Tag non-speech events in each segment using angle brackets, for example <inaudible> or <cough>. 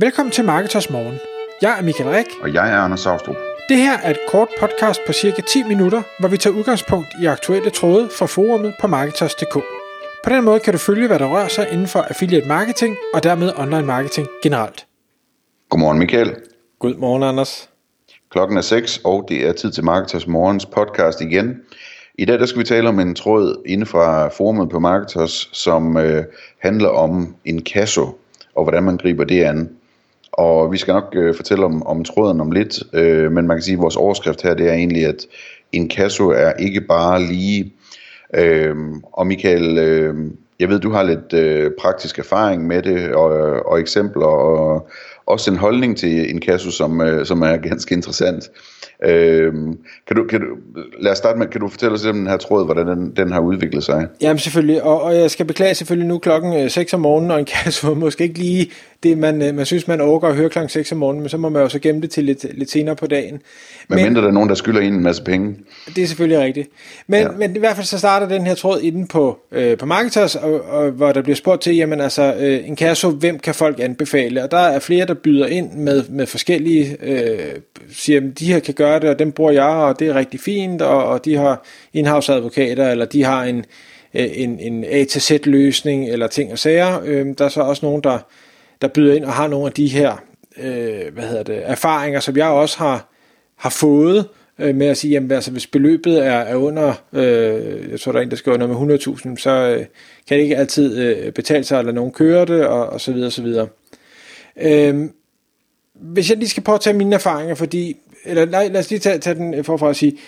Velkommen til Marketers Morgen. Jeg er Michael Rik. Og jeg er Anders Saustrup. Det her er et kort podcast på cirka 10 minutter, hvor vi tager udgangspunkt i aktuelle tråde fra forumet på Marketers.dk. På den måde kan du følge, hvad der rører sig inden for affiliate marketing og dermed online marketing generelt. Godmorgen Michael. Godmorgen Anders. Klokken er 6, og det er tid til Marketers Morgens podcast igen. I dag der skal vi tale om en tråd inden fra forumet på Marketers, som øh, handler om en kasso og hvordan man griber det an. Og vi skal nok øh, fortælle om, om tråden om lidt, øh, men man kan sige, at vores overskrift her, det er egentlig, at Inkasso er ikke bare lige. Øh, og Michael, øh, jeg ved, du har lidt øh, praktisk erfaring med det, og, og eksempler, og også en holdning til en kasso, som, øh, som er ganske interessant. Øh, kan du, kan du, lad os starte med, kan du fortælle os om den her tråd, hvordan den, den har udviklet sig? Jamen selvfølgelig, og, og jeg skal beklage selvfølgelig nu klokken 6 om morgenen, og en kasse <laughs> måske ikke lige det, man, øh, man synes, man overgår at høre klokken 6 om morgenen, men så må man jo så gemme det til lidt, lidt senere på dagen. Men, men mindre der er nogen, der skylder en en masse penge. Det er selvfølgelig rigtigt. Men, ja. men i hvert fald så starter den her tråd inden på, øh, på Marketers, og, og, hvor der bliver spurgt til, jamen altså, øh, en kasse, hvem kan folk anbefale? Og der er flere, der byder ind med, med forskellige, øh, siger, de her kan gøre det, og dem bruger jeg, og det er rigtig fint, og, og de har indhavsadvokater, eller de har en, øh, en, en A-Z-løsning, eller ting og sager. Øh, der er så også nogen, der der byder ind og har nogle af de her øh, hvad hedder det, erfaringer, som jeg også har, har fået øh, med at sige, jamen altså hvis beløbet er, er under, øh, jeg tror der er en, der skriver noget med 100.000, så øh, kan det ikke altid øh, betale sig eller nogen kører det, og, og så videre, og så videre. Øh, hvis jeg lige skal påtage mine erfaringer, fordi, eller lad, lad os lige tage, tage den øh, forfra at sige,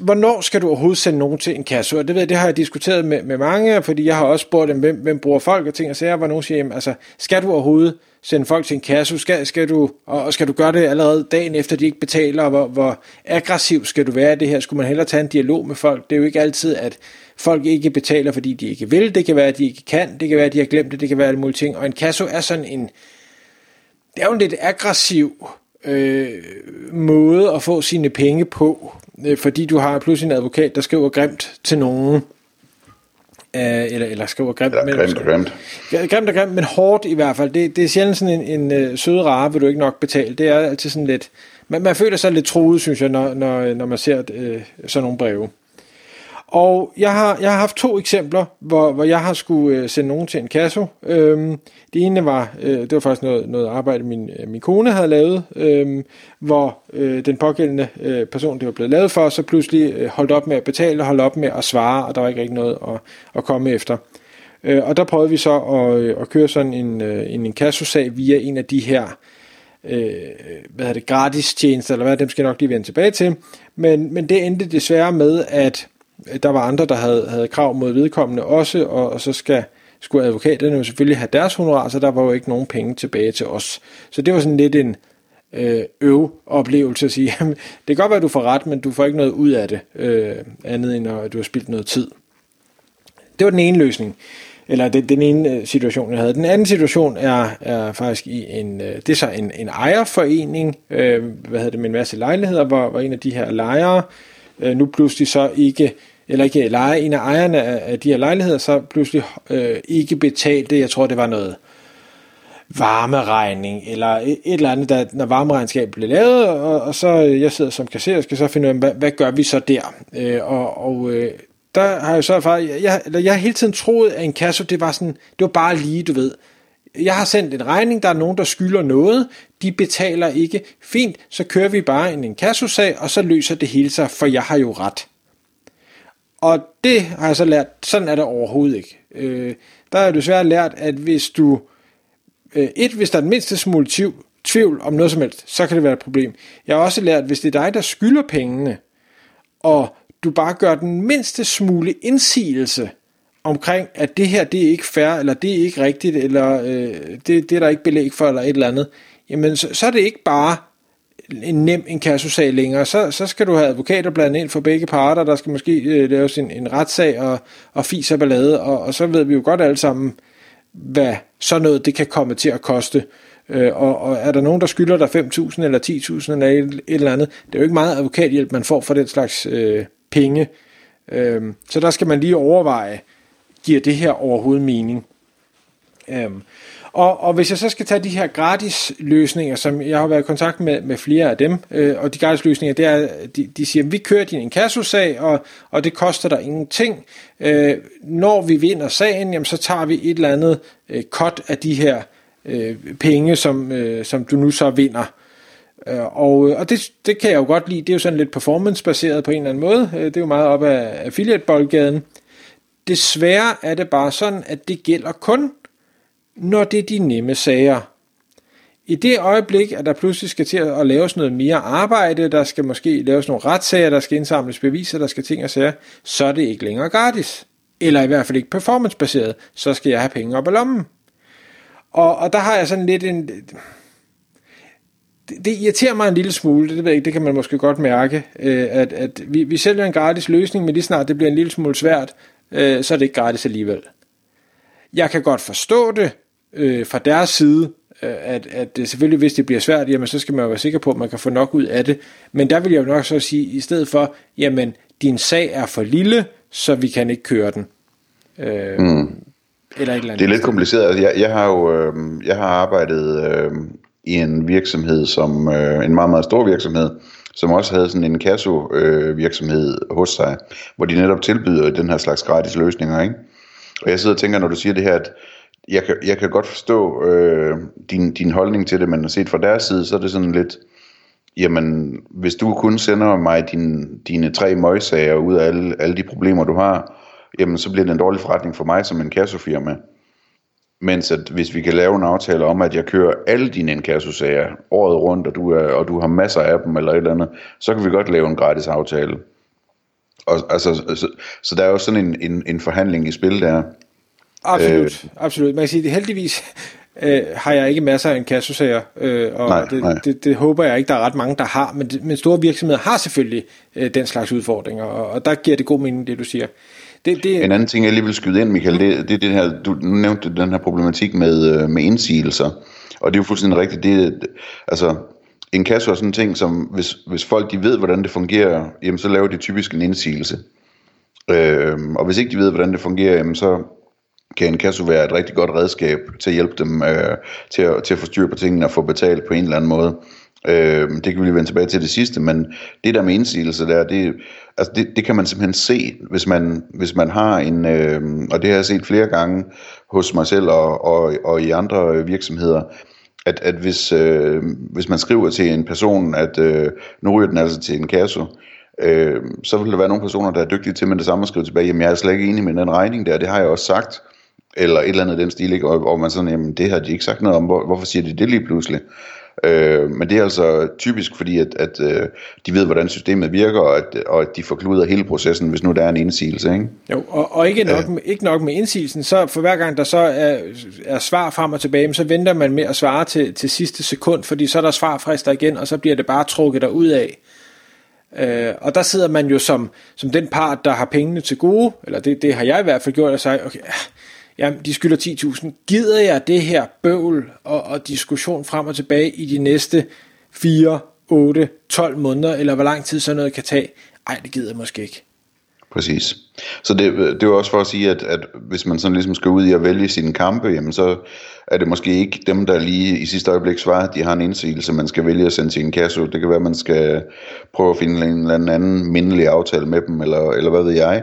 hvornår skal du overhovedet sende nogen til en kasse? Og det, ved jeg, det har jeg diskuteret med, med mange, fordi jeg har også spurgt dem, hvem, hvem bruger folk og ting og sager, hvor nogen siger, jamen, altså, skal du overhovedet sende folk til en kasse? Skal, skal du, og skal du gøre det allerede dagen efter, de ikke betaler? Og hvor, hvor aggressiv skal du være i det her? Skulle man hellere tage en dialog med folk? Det er jo ikke altid, at folk ikke betaler, fordi de ikke vil. Det kan være, at de ikke kan. Det kan være, at de har glemt det. Det kan være alle mulige ting. Og en kasse er sådan en... Det er jo en lidt aggressiv øh, måde at få sine penge på, øh, fordi du har pludselig en advokat, der skriver grimt til nogen, øh, eller, eller skriver grimt. Ja, grimt og grimt. Grimt og grimt, men hårdt i hvert fald. Det, det er sjældent sådan en, en øh, søde rare, vil du ikke nok betale. Det er altid sådan lidt, man, man føler sig lidt truet, synes jeg, når, når, når man ser øh, sådan nogle breve. Og jeg har, jeg har haft to eksempler, hvor, hvor jeg har skulle øh, sende nogen til en kasse. Øhm, det ene var, øh, det var faktisk noget, noget arbejde, min, øh, min kone havde lavet, øh, hvor øh, den pågældende øh, person, det var blevet lavet for, så pludselig øh, holdt op med at betale og holdt op med at svare, og der var ikke rigtig noget at, at komme efter. Øh, og der prøvede vi så at, øh, at køre sådan en, øh, en, en kassosag via en af de her øh, hvad det, gratis tjenester, eller hvad, dem skal jeg nok lige vende tilbage til. Men, men det endte desværre med, at der var andre, der havde, havde krav mod vedkommende også, og, og så skal, skulle advokaterne jo selvfølgelig have deres honorar, så der var jo ikke nogen penge tilbage til os. Så det var sådan lidt en øh, øv oplevelse at sige, <laughs> jamen, det kan godt være, at du får ret, men du får ikke noget ud af det, øh, andet end at du har spildt noget tid. Det var den ene løsning, eller det, den ene øh, situation, jeg havde. Den anden situation er, er faktisk i en, øh, det er så en, en ejerforening, øh, hvad hedder det, med en masse lejligheder, hvor, hvor en af de her lejere, øh, nu pludselig så ikke, eller ikke leje en af ejerne af de her lejligheder, så pludselig øh, ikke betalte, jeg tror det var noget varmeregning, eller et eller andet, der, når varmeregnskabet blev lavet, og, og så øh, jeg sidder som kasserer og skal så finde ud af, hvad, hvad gør vi så der? Øh, og og øh, der har jeg så erfaret, jeg, jeg, jeg har hele tiden troet, at en kasse, det var sådan, det var bare lige, du ved, jeg har sendt en regning, der er nogen, der skylder noget, de betaler ikke. Fint, så kører vi bare en inkassosag, og så løser det hele sig, for jeg har jo ret. Og det har jeg så lært, sådan er det overhovedet ikke. Øh, der har jeg desværre lært, at hvis du, øh, et, hvis der er den mindste smule tvivl om noget som helst, så kan det være et problem. Jeg har også lært, at hvis det er dig, der skylder pengene, og du bare gør den mindste smule indsigelse omkring, at det her, det er ikke fair, eller det er ikke rigtigt, eller øh, det, det er der ikke belæg for, eller et eller andet, jamen så, så er det ikke bare en nem inkassosag længere, så, så skal du have advokater blandet ind for begge parter, der skal måske øh, laves en, en retssag og, og fis og ballade, og, og så ved vi jo godt alle sammen, hvad sådan noget det kan komme til at koste. Øh, og, og er der nogen, der skylder dig 5.000 eller 10.000 eller et, et eller andet, det er jo ikke meget advokathjælp, man får for den slags øh, penge. Øh, så der skal man lige overveje, giver det her overhovedet mening? Øh, Og, og hvis jeg så skal tage de her gratis løsninger, som jeg har været i kontakt med, med flere af dem, øh, og de gratis løsninger, det er, de, de siger, vi kører din inkassosag, og, og det koster dig ingenting. Øh, når vi vinder sagen, jamen, så tager vi et eller andet øh, cut af de her øh, penge, som, øh, som du nu så vinder. Øh, og, øh, og det, det kan jeg jo godt lide. Det er jo sådan lidt performance-baseret på en eller anden måde. Øh, det er jo meget op af affiliate-boldgaden. Desværre er det bare sådan, at det gælder kun, når det er de nemme sager. I det øjeblik, at der pludselig skal til at laves noget mere arbejde, der skal måske laves nogle retssager, der skal indsamles beviser, der skal ting og sager, så er det ikke længere gratis. Eller i hvert fald ikke performancebaseret. Så skal jeg have penge op i lommen. Og, og der har jeg sådan lidt en... Det, det irriterer mig en lille smule, det, ved jeg ikke, det kan man måske godt mærke, øh, at, at vi, vi sælger en gratis løsning, men lige snart det bliver en lille smule svært, øh, så er det ikke gratis alligevel. Jeg kan godt forstå det øh, fra deres side, øh, at, at selvfølgelig, hvis det bliver svært, jamen så skal man jo være sikker på, at man kan få nok ud af det. Men der vil jeg jo nok så sige, i stedet for, jamen din sag er for lille, så vi kan ikke køre den. Øh, mm. Eller et eller andet. Det er lidt kompliceret. Jeg, jeg har jo øh, jeg har arbejdet øh, i en virksomhed, som øh, en meget, meget stor virksomhed, som også havde sådan en kasso øh, virksomhed hos sig, hvor de netop tilbyder den her slags gratis løsninger. Ikke? Og jeg sidder og tænker, når du siger det her, at jeg kan, jeg kan godt forstå øh, din, din holdning til det, men set fra deres side, så er det sådan lidt, jamen, hvis du kun sender mig din, dine tre møgsager ud af alle, alle de problemer, du har, jamen så bliver det en dårlig forretning for mig som en kassofirma. Mens at hvis vi kan lave en aftale om, at jeg kører alle dine inkassosager året rundt, og du, er, og du har masser af dem eller et eller andet, så kan vi godt lave en gratis aftale. Og, altså, så, så der er jo sådan en, en, en forhandling i spil der. Absolut, øh, absolut. Man kan sige, at heldigvis øh, har jeg ikke masser af inkassosager, øh, og nej, det, nej. Det, det håber jeg ikke, der er ret mange, der har, men, men store virksomheder har selvfølgelig øh, den slags udfordringer, og, og der giver det god mening, det du siger. Det, det... En anden ting, jeg lige vil skyde ind, Michael, det, det er det her, du nævnte den her problematik med, øh, med indsigelser, og det er jo fuldstændig rigtigt, det, altså, en kasse er sådan en ting, som hvis, hvis folk de ved, hvordan det fungerer, jamen så laver de typisk en indsigelse. Øh, og hvis ikke de ved, hvordan det fungerer, jamen så kan en kasse være et rigtig godt redskab til at hjælpe dem øh, til, at, til at få styr på tingene og få betalt på en eller anden måde. Øh, det kan vi lige vende tilbage til det sidste, men det der med indsigelse der, det, altså det, det kan man simpelthen se, hvis man, hvis man har en, øh, og det har jeg set flere gange hos mig selv og, og, og i andre virksomheder, at, at hvis, øh, hvis man skriver til en person, at øh, nu ryger den altså til en kasse, øh, så vil der være nogle personer, der er dygtige til med det samme at skrive tilbage, jamen jeg er slet ikke enig med den regning der, det har jeg også sagt, eller et eller andet den stil, ikke? Og, og man sådan, jamen det har de ikke sagt noget om, hvor, hvorfor siger de det lige pludselig? Øh, men det er altså typisk fordi, at, at øh, de ved, hvordan systemet virker, og at, og at de forkluder hele processen, hvis nu der er en indsigelse. Ikke? Jo, og, og ikke, nok, med, ikke nok med indsigelsen, så for hver gang der så er, er svar frem og tilbage, så venter man med at svare til, til sidste sekund, fordi så er der svarfrister igen, og så bliver det bare trukket ud af. Øh, og der sidder man jo som, som den part, der har pengene til gode, eller det, det har jeg i hvert fald gjort, og sagt, okay, jamen de skylder 10.000, gider jeg det her bøvl og, og diskussion frem og tilbage i de næste 4, 8, 12 måneder, eller hvor lang tid sådan noget kan tage? Ej, det gider jeg måske ikke. Præcis. Så det, det er også for at sige, at, at hvis man sådan ligesom skal ud i at vælge sine kampe, jamen så er det måske ikke dem, der lige i sidste øjeblik svarer, at de har en indsigelse, man skal vælge at sende til en kasse. Det kan være, at man skal prøve at finde en eller anden mindelig aftale med dem, eller, eller hvad ved jeg.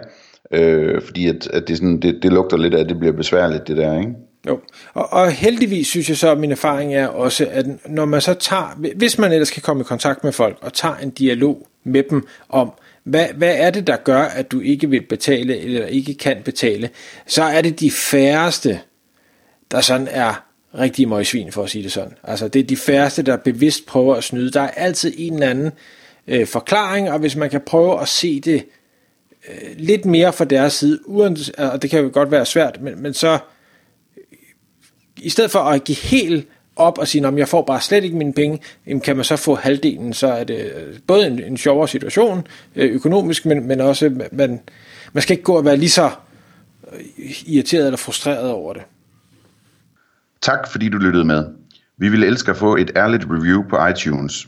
Øh, fordi at, at det, sådan, det, det lugter lidt af, at det bliver besværligt, det der, ikke? Jo, og, og heldigvis synes jeg så, at min erfaring er også, at når man så tager, hvis man ellers kan komme i kontakt med folk, og tager en dialog med dem om, hvad, hvad er det, der gør, at du ikke vil betale, eller ikke kan betale, så er det de færreste, der sådan er rigtig møgsvin, for at sige det sådan. Altså, det er de færreste, der bevidst prøver at snyde. Der er altid en eller anden øh, forklaring, og hvis man kan prøve at se det øh, lidt mere fra deres side, uden, og det kan jo godt være svært, men, men så i stedet for at give helt op og sige, at jeg får bare slet ikke mine penge, jamen kan man så få halvdelen, så er det øh, både en, en sjovere situation øh, økonomisk, men, men også, man, man skal ikke gå og være lige så øh, irriteret eller frustreret over det. Tak fordi du lyttede med. Vi ville elske at få et ærligt review på iTunes.